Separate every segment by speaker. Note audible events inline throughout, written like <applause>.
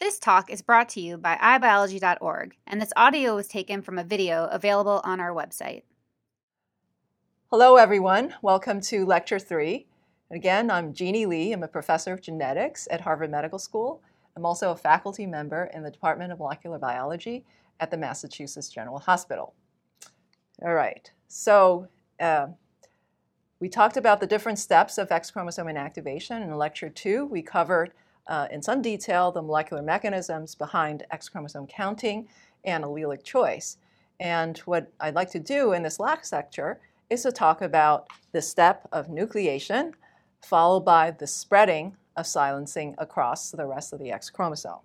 Speaker 1: This talk is brought to you by iBiology.org, and this audio was taken from a video available on our website.
Speaker 2: Hello, everyone. Welcome to Lecture 3. Again, I'm Jeannie Lee. I'm a professor of genetics at Harvard Medical School. I'm also a faculty member in the Department of Molecular Biology at the Massachusetts General Hospital. All right, so uh, we talked about the different steps of X chromosome inactivation. In Lecture 2, we covered uh, in some detail the molecular mechanisms behind X chromosome counting and allelic choice. And what I'd like to do in this last lecture is to talk about the step of nucleation followed by the spreading of silencing across the rest of the X chromosome.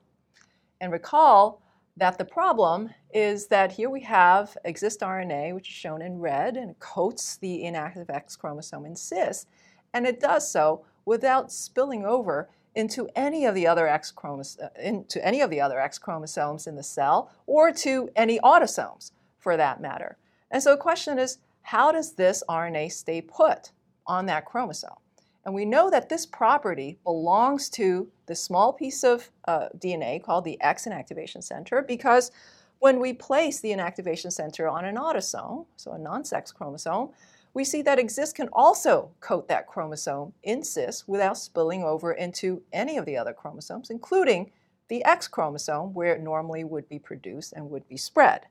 Speaker 2: And recall that the problem is that here we have Xist RNA, which is shown in red, and coats the inactive X chromosome in cis, and it does so without spilling over into any of the other X chromosomes, into any of the other X chromosomes in the cell, or to any autosomes, for that matter. And so the question is, how does this RNA stay put on that chromosome? And we know that this property belongs to the small piece of uh, DNA called the X inactivation center because when we place the inactivation center on an autosome, so a non-sex chromosome, we see that Xist can also coat that chromosome in cis without spilling over into any of the other chromosomes, including the X chromosome where it normally would be produced and would be spread.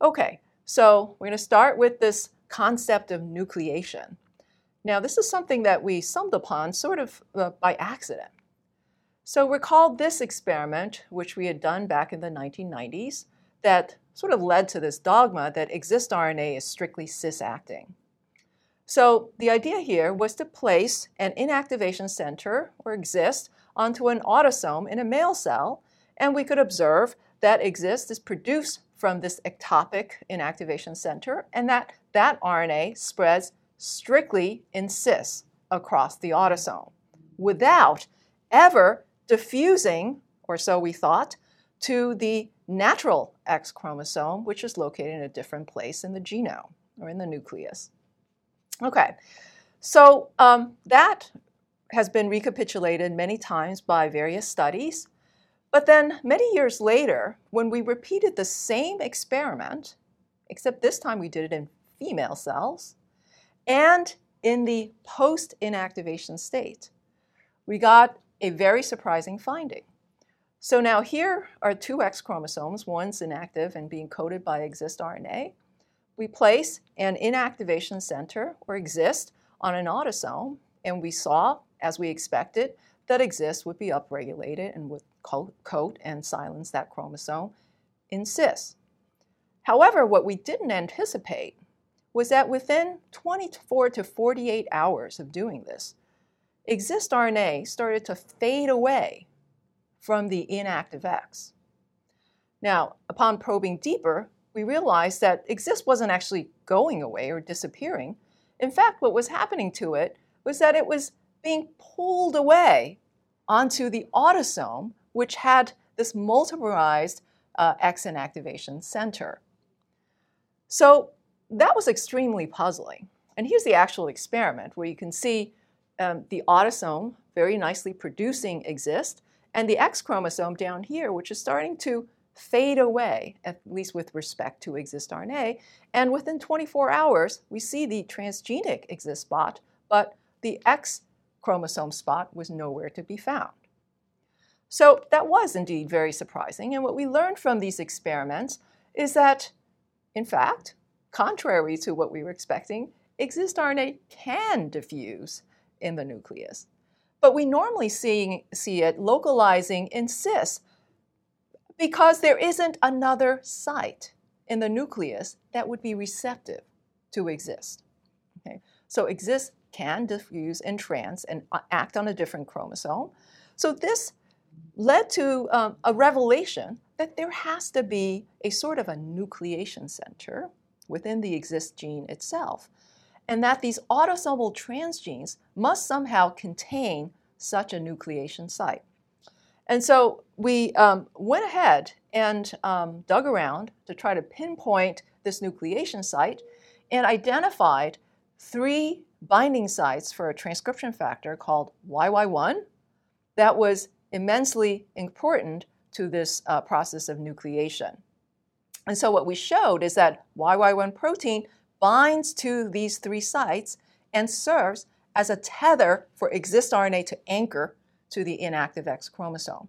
Speaker 2: Okay, so we're going to start with this concept of nucleation. Now, this is something that we stumbled upon sort of uh, by accident. So, recall this experiment, which we had done back in the 1990s, that sort of led to this dogma that Xist RNA is strictly cis acting. So, the idea here was to place an inactivation center, or Xist, onto an autosome in a male cell, and we could observe that Xist is produced from this ectopic inactivation center, and that that RNA spreads strictly in cis across the autosome without ever diffusing, or so we thought, to the natural X chromosome, which is located in a different place in the genome or in the nucleus. Okay, so um, that has been recapitulated many times by various studies. But then, many years later, when we repeated the same experiment, except this time we did it in female cells, and in the post inactivation state, we got a very surprising finding. So now here are two X chromosomes, one's inactive and being coded by Xist RNA. We place an inactivation center or Xist on an autosome, and we saw, as we expected, that Xist would be upregulated and would coat and silence that chromosome in cis. However, what we didn't anticipate was that within 24 to 48 hours of doing this, Xist RNA started to fade away from the inactive X. Now, upon probing deeper, we realized that Xist wasn't actually going away or disappearing. In fact, what was happening to it was that it was being pulled away onto the autosome, which had this multimerized uh, X inactivation center. So that was extremely puzzling. And here's the actual experiment where you can see um, the autosome very nicely producing Xist, and the X chromosome down here, which is starting to fade away, at least with respect to Xist RNA. And within 24 hours, we see the transgenic Xist spot, but the X chromosome spot was nowhere to be found. So that was indeed very surprising. And what we learned from these experiments is that, in fact, contrary to what we were expecting, Xist RNA can diffuse in the nucleus. But we normally see, see it localizing in cis because there isn't another site in the nucleus that would be receptive to Xist. Okay? So Xist can diffuse in trans and uh, act on a different chromosome. So this led to um, a revelation that there has to be a sort of a nucleation center within the Xist gene itself, and that these autosomal transgenes must somehow contain such a nucleation site. And so we um, went ahead and um, dug around to try to pinpoint this nucleation site and identified three binding sites for a transcription factor called YY1 that was immensely important to this uh, process of nucleation. And so what we showed is that YY1 protein binds to these three sites and serves as a tether for Xist RNA to anchor to the inactive X chromosome.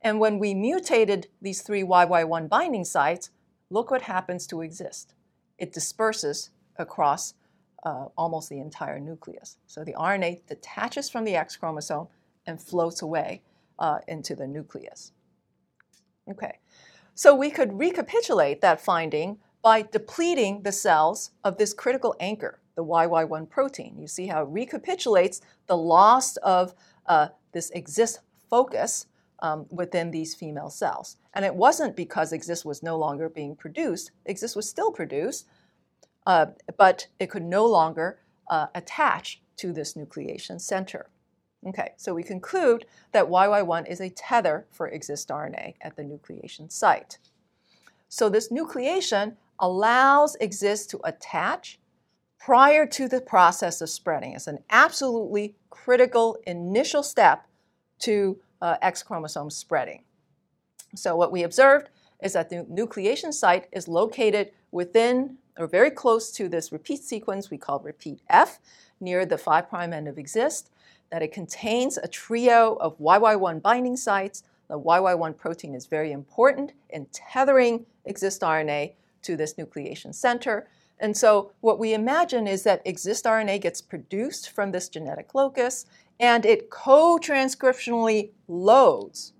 Speaker 2: And when we mutated these three YY1 binding sites, look what happens to Xist. It disperses across uh, almost the entire nucleus. So the RNA detaches from the X chromosome and floats away uh, into the nucleus. Okay, so we could recapitulate that finding by depleting the cells of this critical anchor, the YY1 protein. You see how it recapitulates the loss of uh, this Xist focus um, within these female cells. And it wasn't because Xist was no longer being produced, Xist was still produced, uh, but it could no longer uh, attach to this nucleation center. Okay, so we conclude that YY1 is a tether for Xist RNA at the nucleation site. So this nucleation allows Xist to attach prior to the process of spreading. It's an absolutely critical initial step to uh, X chromosome spreading. So what we observed is that the nucleation site is located within or very close to this repeat sequence we call repeat F near the 5' end of Xist that it contains a trio of YY1 binding sites. The YY1 protein is very important in tethering Xist RNA to this nucleation center. And so, what we imagine is that Xist RNA gets produced from this genetic locus and it co transcriptionally loads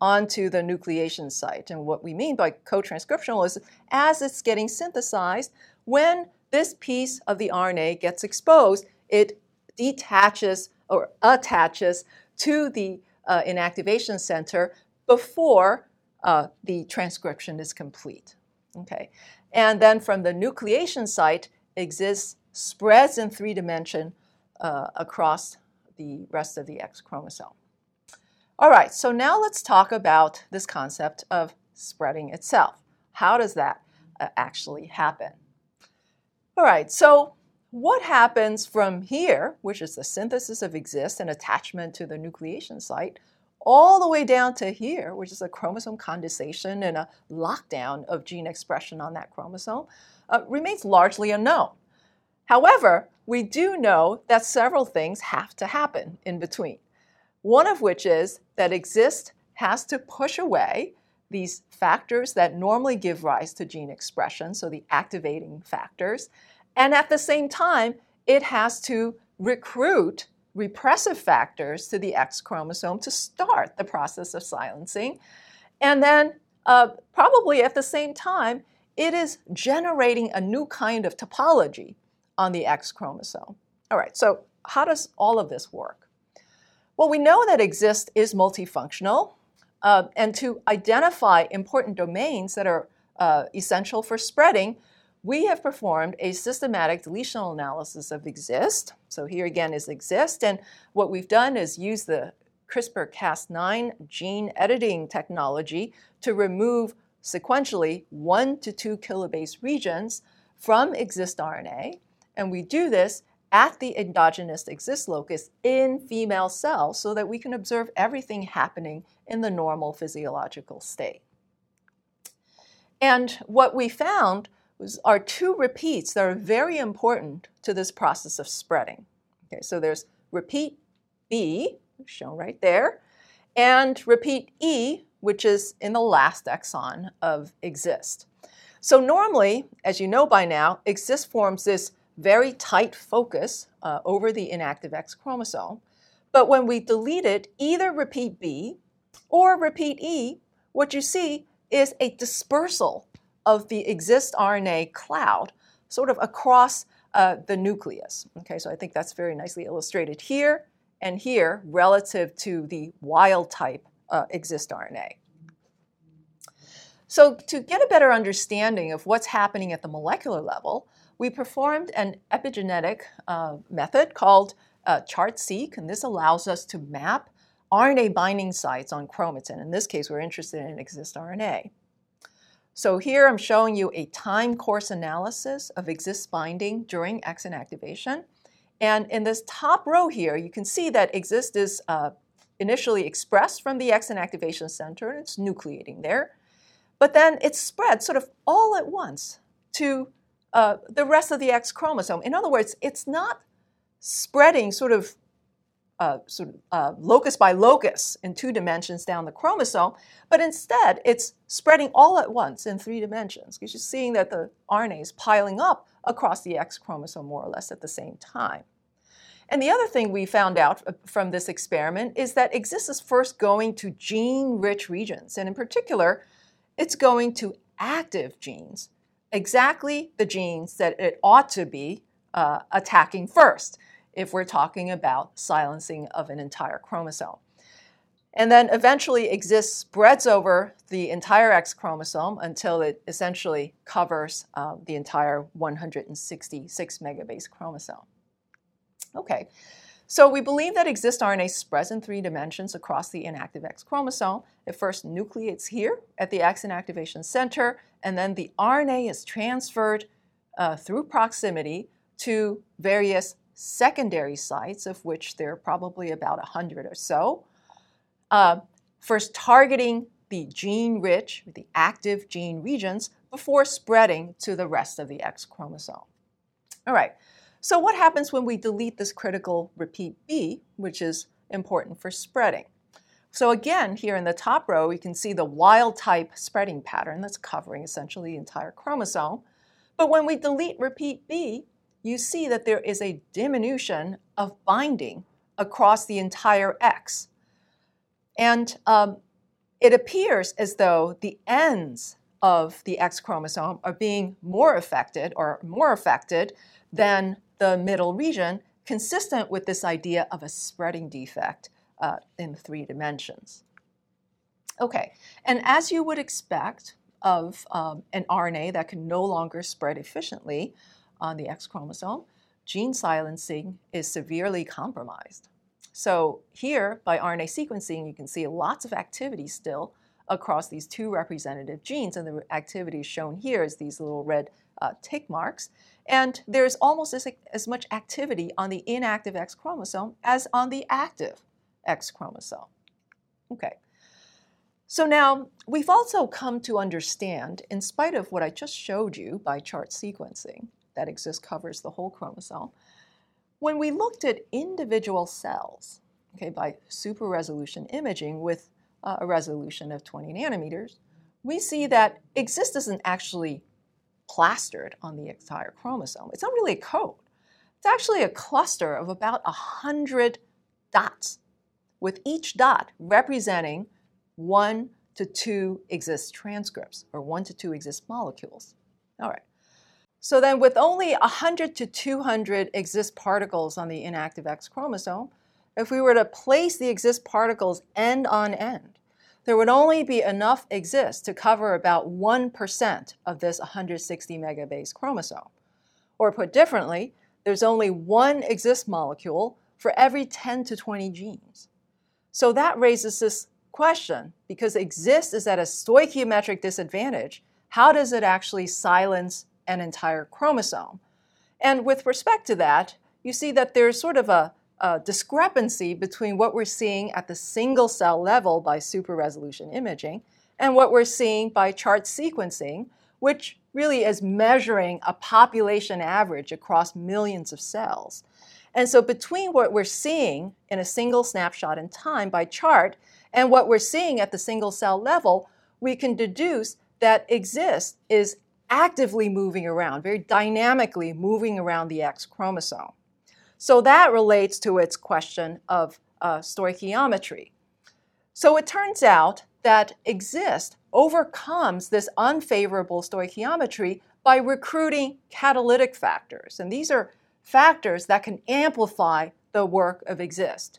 Speaker 2: onto the nucleation site. And what we mean by co transcriptional is as it's getting synthesized, when this piece of the RNA gets exposed, it detaches or attaches to the uh, inactivation center before uh, the transcription is complete. Okay, and then from the nucleation site exists spreads in three dimension uh, across the rest of the X chromosome. All right, so now let's talk about this concept of spreading itself. How does that uh, actually happen? All right, so what happens from here, which is the synthesis of Xist and attachment to the nucleation site, all the way down to here, which is a chromosome condensation and a lockdown of gene expression on that chromosome, uh, remains largely unknown. However, we do know that several things have to happen in between. One of which is that Xist has to push away these factors that normally give rise to gene expression, so the activating factors, and at the same time, it has to recruit repressive factors to the X chromosome to start the process of silencing. And then, uh, probably at the same time, it is generating a new kind of topology on the X chromosome. All right, so how does all of this work? Well, we know that Xist is multifunctional, uh, and to identify important domains that are uh, essential for spreading, we have performed a systematic deletional analysis of Xist. So here again is Xist, and what we've done is use the CRISPR-Cas9 gene editing technology to remove sequentially one to two kilobase regions from Xist RNA, and we do this at the endogenous Xist locus in female cells so that we can observe everything happening in the normal physiological state. And what we found are two repeats that are very important to this process of spreading. Okay, so there's repeat B, shown right there, and repeat E, which is in the last exon of Xist. So normally, as you know by now, Xist forms this very tight focus uh, over the inactive X chromosome. But when we delete it, either repeat B or repeat E, what you see is a dispersal of the Xist RNA cloud sort of across uh, the nucleus. Okay, so I think that's very nicely illustrated here and here relative to the wild type uh, Xist RNA. So to get a better understanding of what's happening at the molecular level, we performed an epigenetic uh, method called uh, CHART-seq, and this allows us to map RNA binding sites on chromatin. In this case, we're interested in Xist RNA. So here I'm showing you a time course analysis of Xist binding during X inactivation. And in this top row here, you can see that Xist is, uh, initially expressed from the X inactivation center and it's nucleating there. But then it's spread sort of all at once to uh, the rest of the X chromosome. In other words, it's not spreading sort of uh, sort of uh, locus by locus in two dimensions down the chromosome, but instead it's spreading all at once in three dimensions because you're seeing that the RNA is piling up across the X chromosome more or less at the same time. And the other thing we found out uh, from this experiment is that Xist is first going to gene rich regions, and in particular, it's going to active genes, exactly the genes that it ought to be uh, attacking first if we're talking about silencing of an entire chromosome. And then eventually Xist spreads over the entire X chromosome until it essentially covers uh, the entire 166 megabase chromosome. Okay, so we believe that Xist RNA spreads in three dimensions across the inactive X chromosome. It first nucleates here at the X inactivation center, and then the RNA is transferred uh, through proximity to various secondary sites, of which there are probably about 100 or so. Uh, first targeting the gene rich, the active gene regions, before spreading to the rest of the X chromosome. All right, so what happens when we delete this critical repeat B, which is important for spreading? So again, here in the top row, you can see the wild type spreading pattern that's covering essentially the entire chromosome. But when we delete repeat B, you see that there is a diminution of binding across the entire X. And um, it appears as though the ends of the X chromosome are being more affected or more affected than the middle region, consistent with this idea of a spreading defect uh, in three dimensions. Okay, and as you would expect of um, an RNA that can no longer spread efficiently, on the X chromosome, gene silencing is severely compromised. So here, by RNA sequencing, you can see lots of activity still across these two representative genes, and the activity shown here is these little red uh, tick marks. And there's almost as, as much activity on the inactive X chromosome as on the active X chromosome. Okay. So now we've also come to understand, in spite of what I just showed you by chart sequencing, that exists covers the whole chromosome. When we looked at individual cells, okay, by super resolution imaging with uh, a resolution of 20 nanometers, we see that Xist isn't actually plastered on the entire chromosome. It's not really a code. It's actually a cluster of about 100 dots, with each dot representing one to two Xist transcripts, or one to two Xist molecules. All right. So then with only 100 to 200 Xist particles on the inactive X chromosome, if we were to place the Xist particles end on end, there would only be enough Xist to cover about 1% of this 160 megabase chromosome. Or put differently, there's only one Xist molecule for every 10 to 20 genes. So that raises this question because Xist is at a stoichiometric disadvantage. How does it actually silence an entire chromosome. And with respect to that, you see that there's sort of a, a discrepancy between what we're seeing at the single cell level by super resolution imaging and what we're seeing by chart sequencing, which really is measuring a population average across millions of cells. And so, between what we're seeing in a single snapshot in time by chart and what we're seeing at the single cell level, we can deduce that Xist is actively moving around, very dynamically moving around the X chromosome. So that relates to its question of uh, stoichiometry. So it turns out that Xist overcomes this unfavorable stoichiometry by recruiting catalytic factors. And these are factors that can amplify the work of Xist.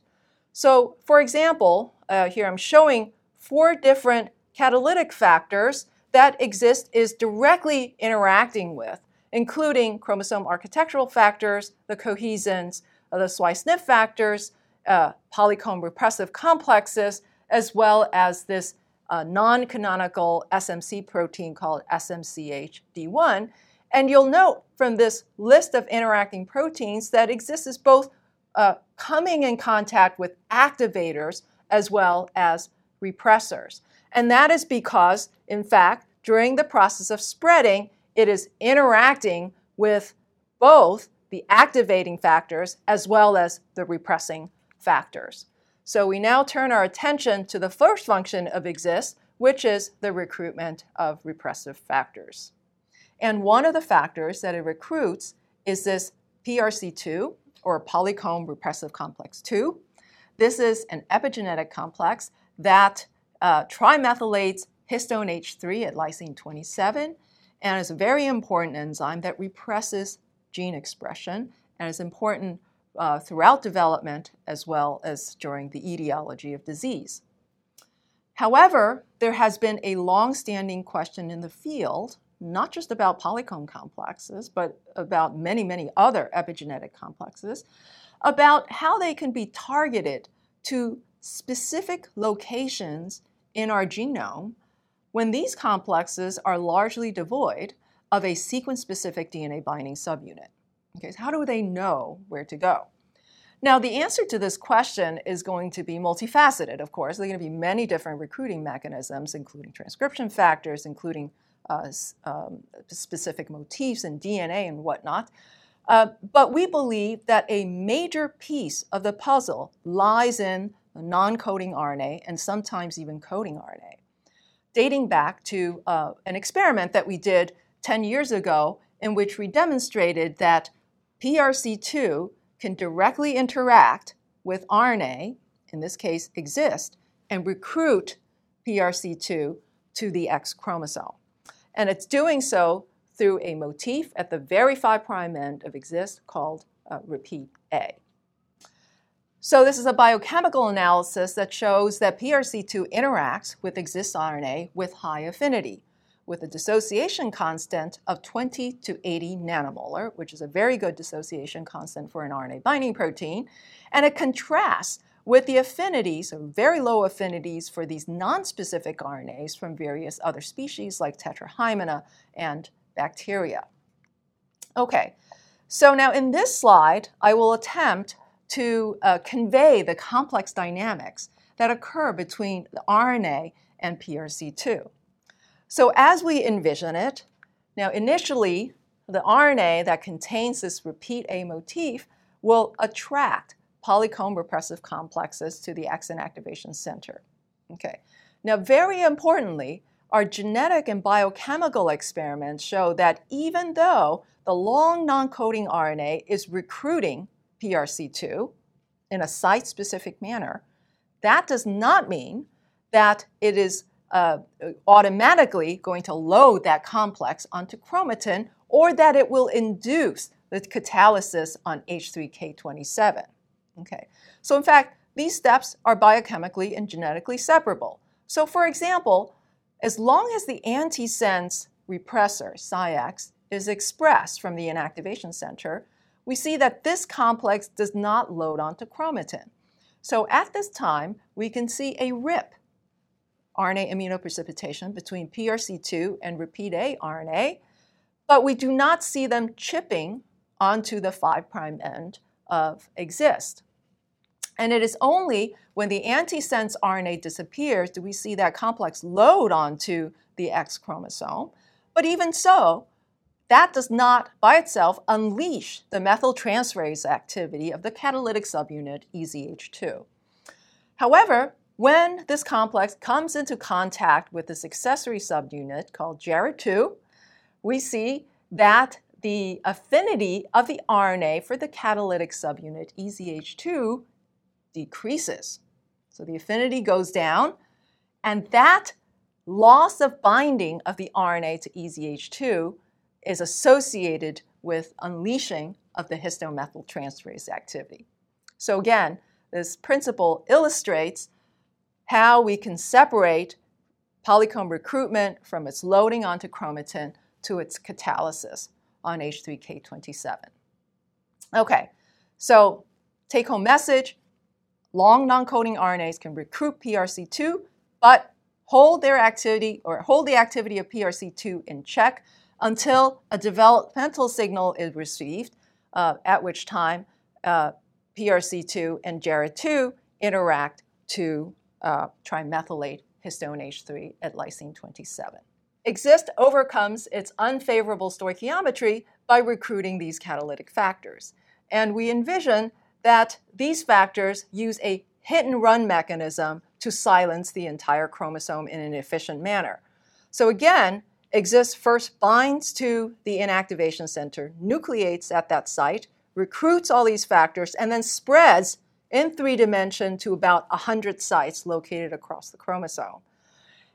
Speaker 2: So, for example, uh, here I'm showing four different catalytic factors that Xist is directly interacting with, including chromosome architectural factors, the cohesins, uh, the SWI/SNF factors, uh, polycomb repressive complexes, as well as this uh, non canonical SMC protein called SMCHD1. And you'll note from this list of interacting proteins that Xist is both uh, coming in contact with activators as well as repressors. And that is because, in fact, during the process of spreading, it is interacting with both the activating factors as well as the repressing factors. So we now turn our attention to the first function of Xist, which is the recruitment of repressive factors. And one of the factors that it recruits is this PRC2, or polycomb repressive complex 2. This is an epigenetic complex that uh, trimethylates histone H3 at lysine 27 and is a very important enzyme that represses gene expression and is important uh, throughout development as well as during the etiology of disease. However, there has been a long standing question in the field, not just about polycomb complexes, but about many, many other epigenetic complexes, about how they can be targeted to specific locations in our genome when these complexes are largely devoid of a sequence specific DNA binding subunit. Okay, so how do they know where to go? Now, the answer to this question is going to be multifaceted, of course. There are going to be many different recruiting mechanisms, including transcription factors, including uh, um, specific motifs and DNA and whatnot. Uh, but we believe that a major piece of the puzzle lies in non coding RNA and sometimes even coding RNA, dating back to uh, an experiment that we did 10 years ago in which we demonstrated that PRC2 can directly interact with RNA, in this case Xist, and recruit PRC2 to the X chromosome. And it's doing so through a motif at the very 5' end of Xist called uh, repeat A. So this is a biochemical analysis that shows that PRC2 interacts with Xist RNA with high affinity with a dissociation constant of 20 to 80 nanomolar, which is a very good dissociation constant for an RNA binding protein, and it contrasts with the affinities, or very low affinities, for these nonspecific RNAs from various other species like Tetrahymena and bacteria. Okay, so now in this slide, I will attempt to uh, convey the complex dynamics that occur between the RNA and PRC2. So as we envision it, now initially, the RNA that contains this repeat A motif will attract polycomb repressive complexes to the X activation center. Okay. Now, very importantly, our genetic and biochemical experiments show that even though the long non-coding RNA is recruiting PRC2 in a site-specific manner, that does not mean that it is uh, automatically going to load that complex onto chromatin or that it will induce the catalysis on H3K27. Okay. So in fact, these steps are biochemically and genetically separable. So for example, as long as the antisense repressor, Tsix, is expressed from the inactivation center, we see that this complex does not load onto chromatin. So at this time, we can see a RIP RNA immunoprecipitation between PRC2 and repeat A RNA, but we do not see them chipping onto the 5' end of Xist. And it is only when the antisense RNA disappears do we see that complex load onto the X chromosome. But even so, that does not by itself unleash the methyltransferase activity of the catalytic subunit EZH2. However, when this complex comes into contact with this accessory subunit called JARID2, we see that the affinity of the RNA for the catalytic subunit EZH2 decreases. So the affinity goes down, and that loss of binding of the RNA to EZH2 is associated with unleashing of the methyltransferase activity. So again, this principle illustrates how we can separate polycomb recruitment from its loading onto chromatin to its catalysis on H3K27. Okay, so take home message long non coding RNAs can recruit PRC2, but hold their activity or hold the activity of PRC2 in check until a developmental signal is received, uh, at which time uh, PRC2 and JARID2 interact to uh, trimethylate histone H3 at lysine 27. Xist overcomes its unfavorable stoichiometry by recruiting these catalytic factors. And we envision that these factors use a hit and run mechanism to silence the entire chromosome in an efficient manner. So again, Xist first binds to the inactivation center, nucleates at that site, recruits all these factors, and then spreads in three dimension to about 100 sites located across the chromosome.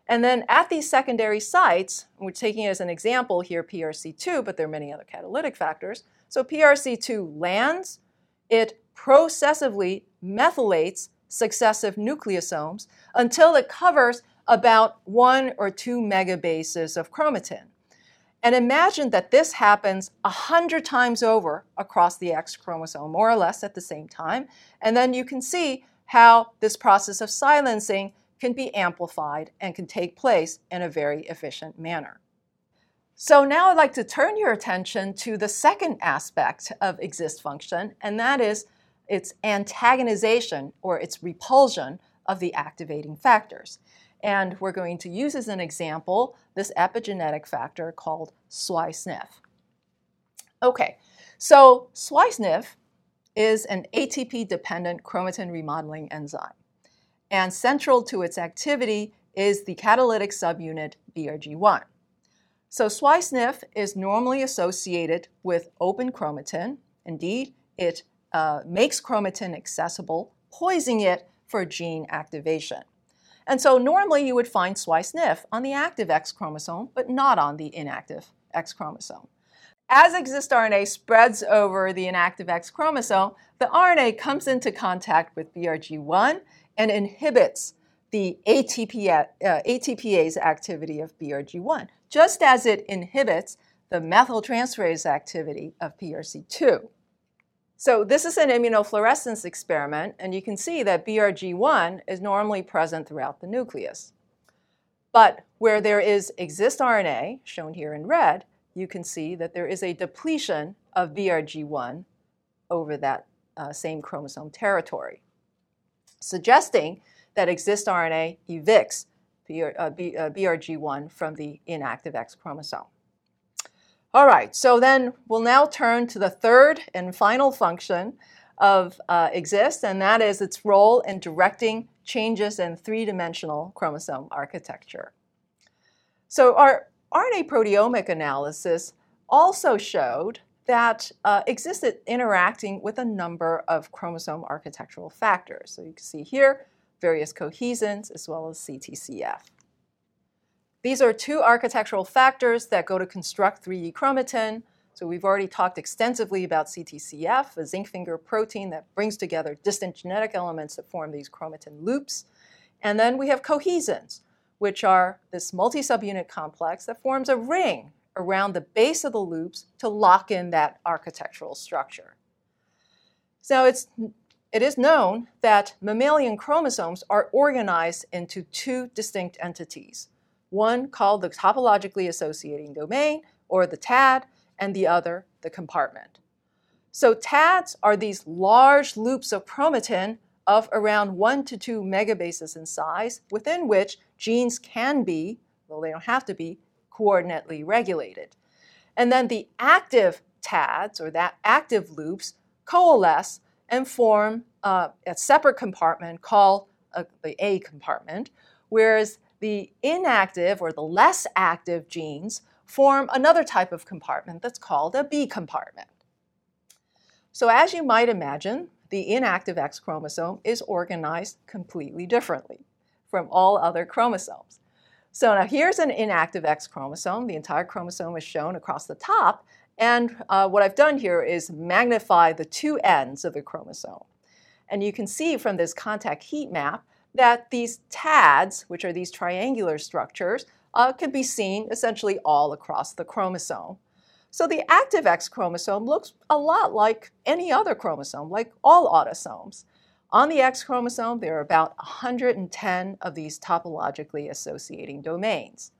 Speaker 2: And then at these secondary sites, we're taking it as an example here PRC2, but there are many other catalytic factors. So PRC2 lands, it processively methylates successive nucleosomes until it covers about one or two megabases of chromatin. And imagine that this happens 100 times over across the X chromosome, more or less at the same time. And then you can see how this process of silencing can be amplified and can take place in a very efficient manner. So now I'd like to turn your attention to the second aspect of Xist function, and that is its antagonization or its repulsion of the activating factors. And we're going to use as an example this epigenetic factor called SWI/SNF. Okay, so SWI/SNF is an ATP-dependent chromatin remodeling enzyme. And central to its activity is the catalytic subunit BRG1. So SWI/SNF is normally associated with open chromatin. Indeed, it uh, makes chromatin accessible, poising it for gene activation. And so normally you would find SWI/SNF on the active X chromosome, but not on the inactive X chromosome. As Xist RNA spreads over the inactive X chromosome, the RNA comes into contact with BRG1 and inhibits the ATP, uh, ATPase activity of BRG1, just as it inhibits the methyltransferase activity of PRC2. So this is an immunofluorescence experiment, and you can see that BRG1 is normally present throughout the nucleus. But where there is Xist RNA, shown here in red, you can see that there is a depletion of BRG1 over that uh, same chromosome territory, suggesting that Xist RNA evicts BR, uh, B, uh, BRG1 from the inactive X chromosome. All right, so then we'll now turn to the third and final function of uh, Xist, and that is its role in directing changes in three-dimensional chromosome architecture. So our RNA proteomic analysis also showed that uh, existed interacting with a number of chromosome architectural factors. So you can see here various cohesins as well as CTCF. These are two architectural factors that go to construct 3D chromatin. So we've already talked extensively about CTCF, a zinc finger protein that brings together distant genetic elements that form these chromatin loops. And then we have cohesins, which are this multi-subunit complex that forms a ring around the base of the loops to lock in that architectural structure. So it's, it is known that mammalian chromosomes are organized into two distinct entities one called the topologically associating domain, or the TAD, and the other, the compartment. So TADs are these large loops of chromatin of around 1 to 2 megabases in size, within which genes can be, though they don't have to be, coordinately regulated. And then the active TADs, or that active loops, coalesce and form uh, a separate compartment called uh, the A compartment, whereas the inactive or the less active genes form another type of compartment that's called a B compartment. So as you might imagine, the inactive X chromosome is organized completely differently from all other chromosomes. So now here's an inactive X chromosome. The entire chromosome is shown across the top. And uh, what I've done here is magnify the two ends of the chromosome. And you can see from this contact heat map that these TADs, which are these triangular structures, uh, can be seen essentially all across the chromosome. So the active X chromosome looks a lot like any other chromosome, like all autosomes. On the X chromosome, there are about 110 of these topologically associating domains.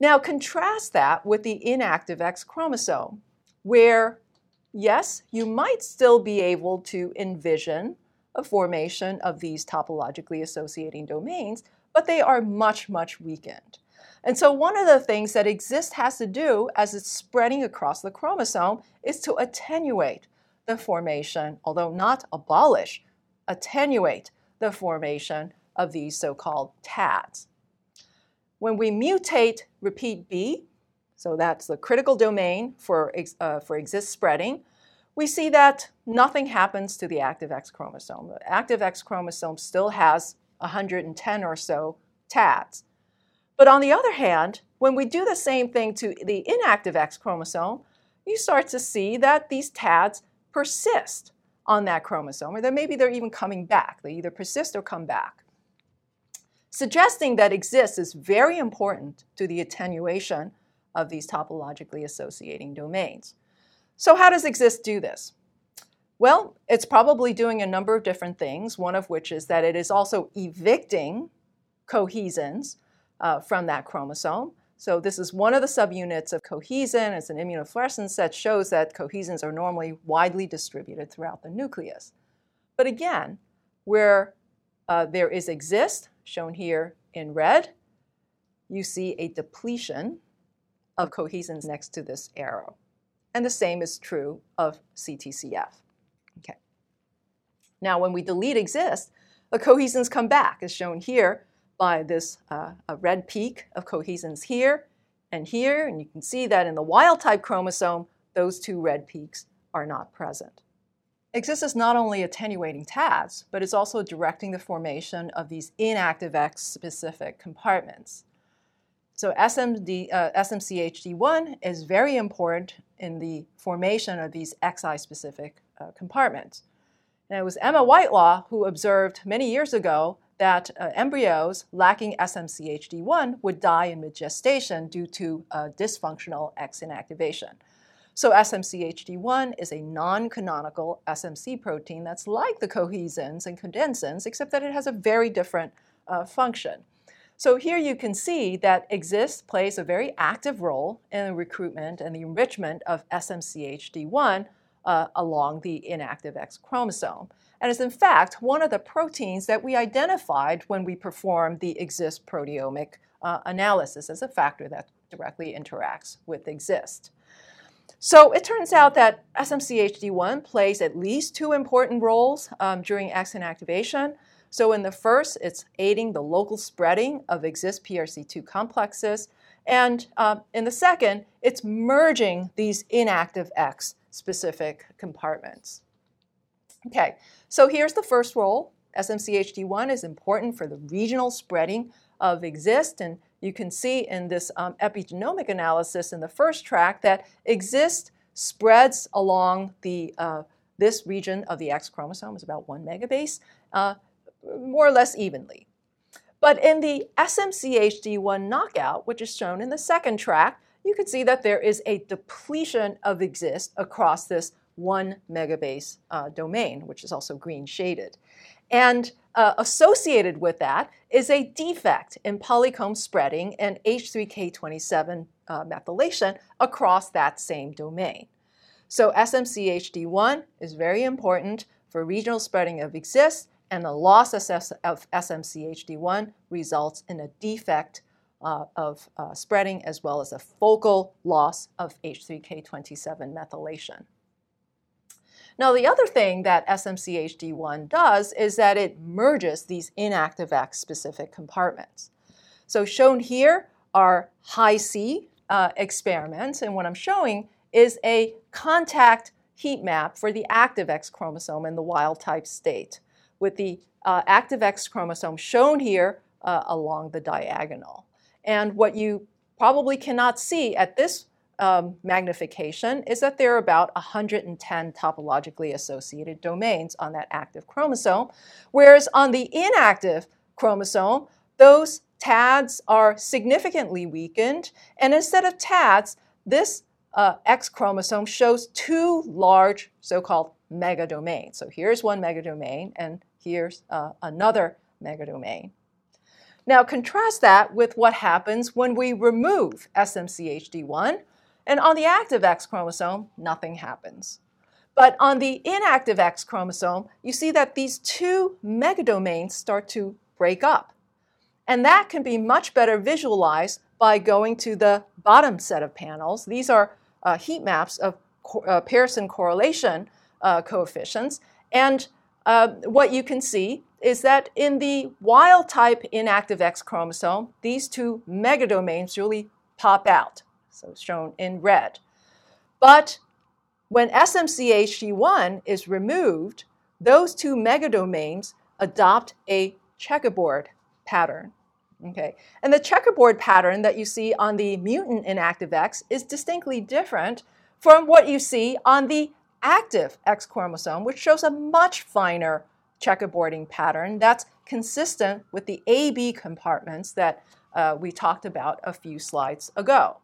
Speaker 2: Now contrast that with the inactive X chromosome, where, yes, you might still be able to envision a formation of these topologically associating domains, but they are much, much weakened. And so, one of the things that Xist has to do as it's spreading across the chromosome is to attenuate the formation, although not abolish, attenuate the formation of these so called TADs. When we mutate repeat B, so that's the critical domain for, uh, for Xist spreading, we see that nothing happens to the active X chromosome. The active X chromosome still has 110 or so TADs. But on the other hand, when we do the same thing to the inactive X chromosome, you start to see that these TADs persist on that chromosome, or that maybe they're even coming back. They either persist or come back. Suggesting that exists is very important to the attenuation of these topologically associating domains. So, how does Xist do this? Well, it's probably doing a number of different things, one of which is that it is also evicting cohesins uh, from that chromosome. So this is one of the subunits of cohesin. It's an immunofluorescence that shows that cohesins are normally widely distributed throughout the nucleus. But again, where uh, there is Xist, shown here in red, you see a depletion of cohesins next to this arrow. And the same is true of CTCF. Okay. Now, when we delete Xist, the cohesins come back, as shown here by this uh, red peak of cohesins here and here. And you can see that in the wild type chromosome, those two red peaks are not present. Xist is not only attenuating TADs, but it's also directing the formation of these inactive X specific compartments. So SMD, uh, SMCHD1 is very important in the formation of these XI specific uh, compartments. And it was Emma Whitelaw who observed many years ago that uh, embryos lacking SMCHD1 would die in mid gestation due to uh, dysfunctional X inactivation. So, SMCHD1 is a non canonical SMC protein that's like the cohesins and condensins, except that it has a very different uh, function. So here you can see that Xist plays a very active role in the recruitment and the enrichment of SMCHD1 uh, along the inactive X chromosome. And is in fact one of the proteins that we identified when we performed the Xist proteomic uh, analysis as a factor that directly interacts with Xist. So it turns out that SMCHD1 plays at least two important roles um, during X inactivation. So in the first, it's aiding the local spreading of Xist PRC2 complexes. And uh, in the second, it's merging these inactive X specific compartments. Okay, so here's the first role. SMCHD1 is important for the regional spreading of Xist, and you can see in this um, epigenomic analysis in the first track that Xist spreads along the uh, this region of the X chromosome is about one megabase. Uh, more or less evenly. But in the SMCHD1 knockout, which is shown in the second track, you can see that there is a depletion of Xist across this one megabase uh, domain, which is also green shaded. And uh, associated with that is a defect in polycomb spreading and H3K27 uh, methylation across that same domain. So SMCHD1 is very important for regional spreading of Xist and the loss of SMCHD1 results in a defect uh, of uh, spreading as well as a focal loss of H3K27 methylation. Now, the other thing that SMCHD1 does is that it merges these inactive X specific compartments. So, shown here are Hi-C uh, experiments, and what I'm showing is a contact heat map for the active X chromosome in the wild type state with the uh, active X chromosome shown here uh, along the diagonal. And what you probably cannot see at this um, magnification is that there are about 110 topologically associated domains on that active chromosome, whereas on the inactive chromosome, those TADs are significantly weakened, and instead of TADs, this uh, X chromosome shows two large so called megadomains. So here's one megadomain, and Here's uh, another megadomain. Now contrast that with what happens when we remove SMCHD1, and on the active X chromosome, nothing happens. But on the inactive X chromosome, you see that these two megadomains start to break up. And that can be much better visualized by going to the bottom set of panels. These are uh, heat maps of co- uh, Pearson correlation uh, coefficients. And uh, what you can see is that in the wild type inactive X chromosome, these two megadomains really pop out, so shown in red. But when SMCHD1 is removed, those two megadomains adopt a checkerboard pattern. Okay, and the checkerboard pattern that you see on the mutant inactive X is distinctly different from what you see on the active X chromosome, which shows a much finer checkerboarding pattern that's consistent with the AB compartments that uh, we talked about a few slides ago.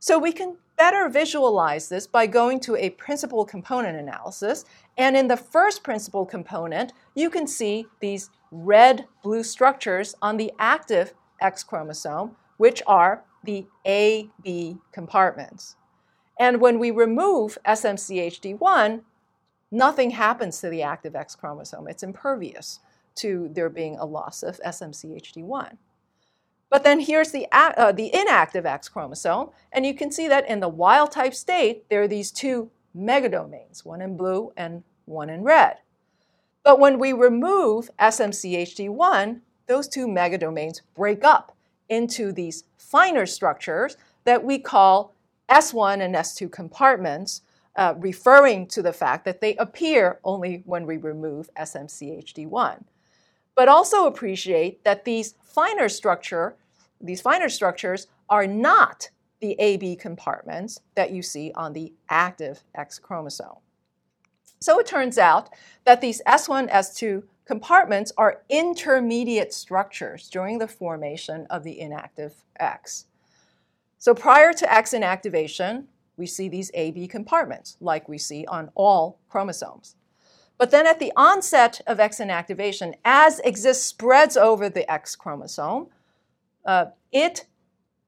Speaker 2: So we can better visualize this by going to a principal component analysis. And in the first principal component, you can see these red blue structures on the active X chromosome, which are the AB compartments. And when we remove SMCHD1, nothing happens to the active X chromosome. It's impervious to there being a loss of SMCHD1. But then here's the, uh, the inactive X chromosome, and you can see that in the wild type state, there are these two megadomains, one in blue and one in red. But when we remove SMCHD1, those two megadomains break up into these finer structures that we call S1 and S2 compartments, uh, referring to the fact that they appear only when we remove SMCHD1. But also appreciate that these finer structure, these finer structures are not the AB compartments that you see on the active X chromosome. So it turns out that these S1, S2 compartments are intermediate structures during the formation of the inactive X. So prior to X inactivation, we see these AB compartments, like we see on all chromosomes. But then at the onset of X inactivation, as Xist spreads over the X chromosome, uh, it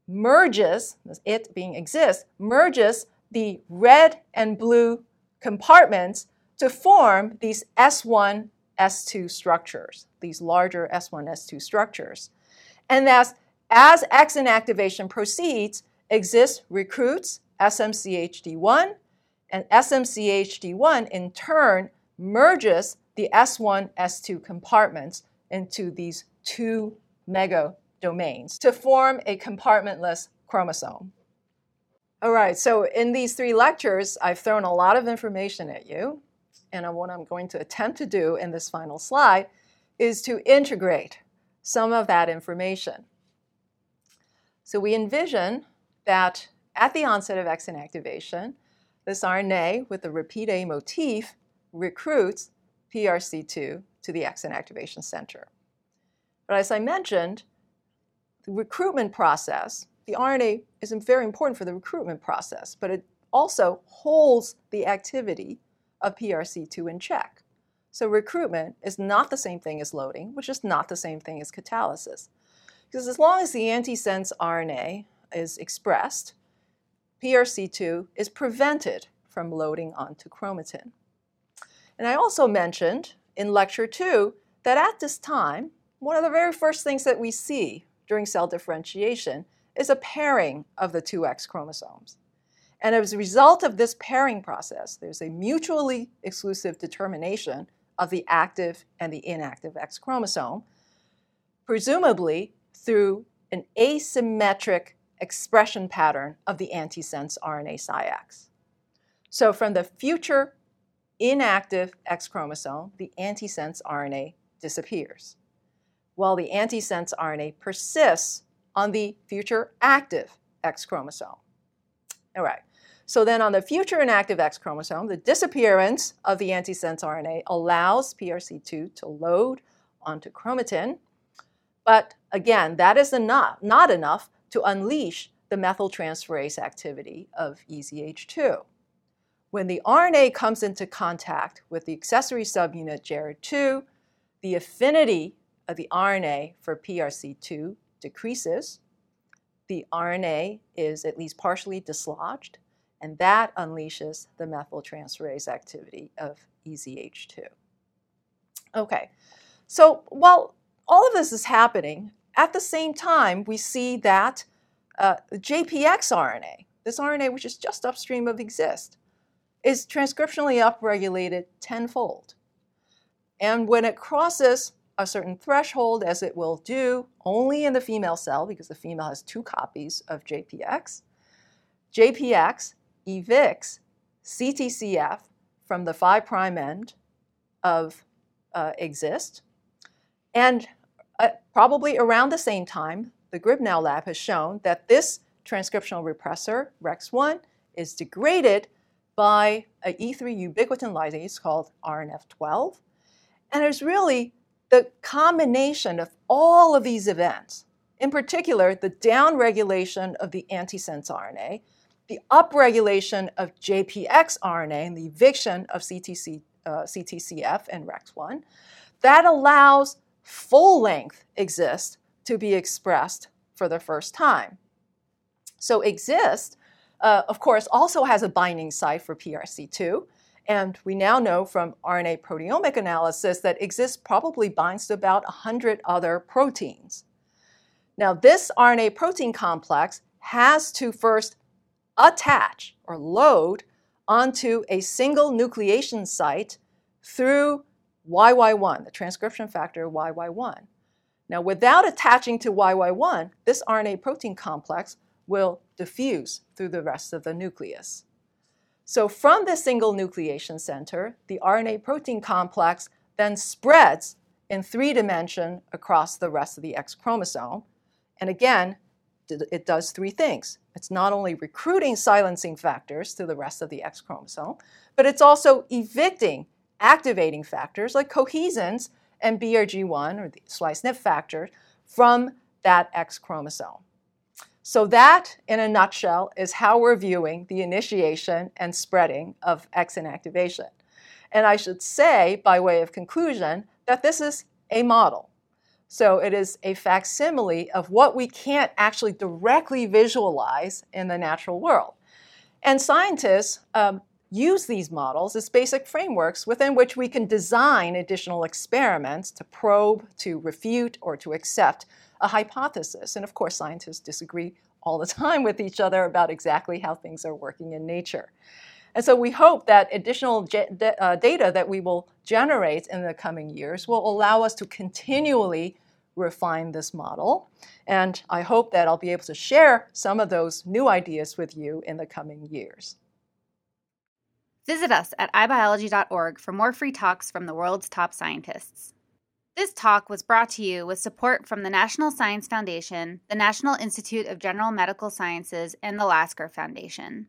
Speaker 2: merges, it being Xist, merges the red and blue compartments to form these S1, S2 structures, these larger S1, S2 structures. And as as X inactivation proceeds, Xist recruits SMCHD1, and SMCHD1 in turn merges the S1, S2 compartments into these two mega domains to form a compartmentless chromosome. All right, so in these three lectures, I've thrown a lot of information at you, and what I'm going to attempt to do in this final slide is to integrate some of that information. So we envision that at the onset of X inactivation, this RNA with the repeat A motif recruits PRC2 to the X inactivation center. But as I mentioned, the recruitment process, the RNA is very important for the recruitment process, but it also holds the activity of PRC2 in check. So recruitment is not the same thing as loading, which is not the same thing as catalysis. Because as long as the antisense RNA is expressed, PRC2 is prevented from loading onto chromatin. And I also mentioned in lecture two that at this time, one of the very first things that we see during cell differentiation is a pairing of the two X chromosomes. And as a result of this pairing process, there's a mutually exclusive determination of the active and the inactive X chromosome, presumably through an asymmetric expression pattern of the antisense RNA Tsix. So from the future inactive X chromosome, the antisense RNA disappears, while the antisense RNA persists on the future active X chromosome. All right. So then on the future inactive X chromosome, the disappearance of the antisense RNA allows PRC2 to load onto chromatin, but again, that is enough, not enough to unleash the methyltransferase activity of EZH2. When the RNA comes into contact with the accessory subunit JARID2, the affinity of the RNA for PRC2 decreases. The RNA is at least partially dislodged, and that unleashes the methyltransferase activity of EZH2. Okay, so while all of this is happening, at the same time, we see that uh, JPX RNA, this RNA which is just upstream of Xist, is transcriptionally upregulated tenfold. And when it crosses a certain threshold, as it will do only in the female cell, because the female has two copies of JPX, JPX evicts CTCF from the 5' end of uh, Xist. And uh, probably around the same time, the Gribnau lab has shown that this transcriptional repressor, REX1, is degraded by an E3 ubiquitin ligase called RNF12. And it's really the combination of all of these events, in particular, the downregulation of the antisense RNA, the upregulation of JPX RNA, and the eviction of CTC, uh, CTCF and REX1, that allows full length Xist to be expressed for the first time. So, Xist, uh, of course, also has a binding site for PRC2. And we now know from RNA proteomic analysis that Xist probably binds to about 100 other proteins. Now, this RNA protein complex has to first attach or load onto a single nucleation site through YY1, the transcription factor YY1. Now, without attaching to YY1, this RNA protein complex will diffuse through the rest of the nucleus. So, from this single nucleation center, the RNA protein complex then spreads in three dimension across the rest of the X chromosome. And again, it does three things. It's not only recruiting silencing factors to the rest of the X chromosome, but it's also evicting activating factors like cohesins and BRG1 or the splice NIP factor from that X chromosome. So, that in a nutshell is how we're viewing the initiation and spreading of X inactivation. And I should say, by way of conclusion, that this is a model. So, it is a facsimile of what we can't actually directly visualize in the natural world. And scientists um, use these models as basic frameworks within which we can design additional experiments to probe, to refute, or to accept a hypothesis. And of course, scientists disagree all the <laughs> time with each other about exactly how things are working in nature. And so we hope that additional uh, data that we will generate in the coming years will allow us to continually refine this model. And I hope that I'll be able to share some of those new ideas with you in the coming years.
Speaker 1: Visit us at ibiology.org for more free talks from the world's top scientists. This talk was brought to you with support from the National Science Foundation, the National Institute of General Medical Sciences, and the Lasker Foundation.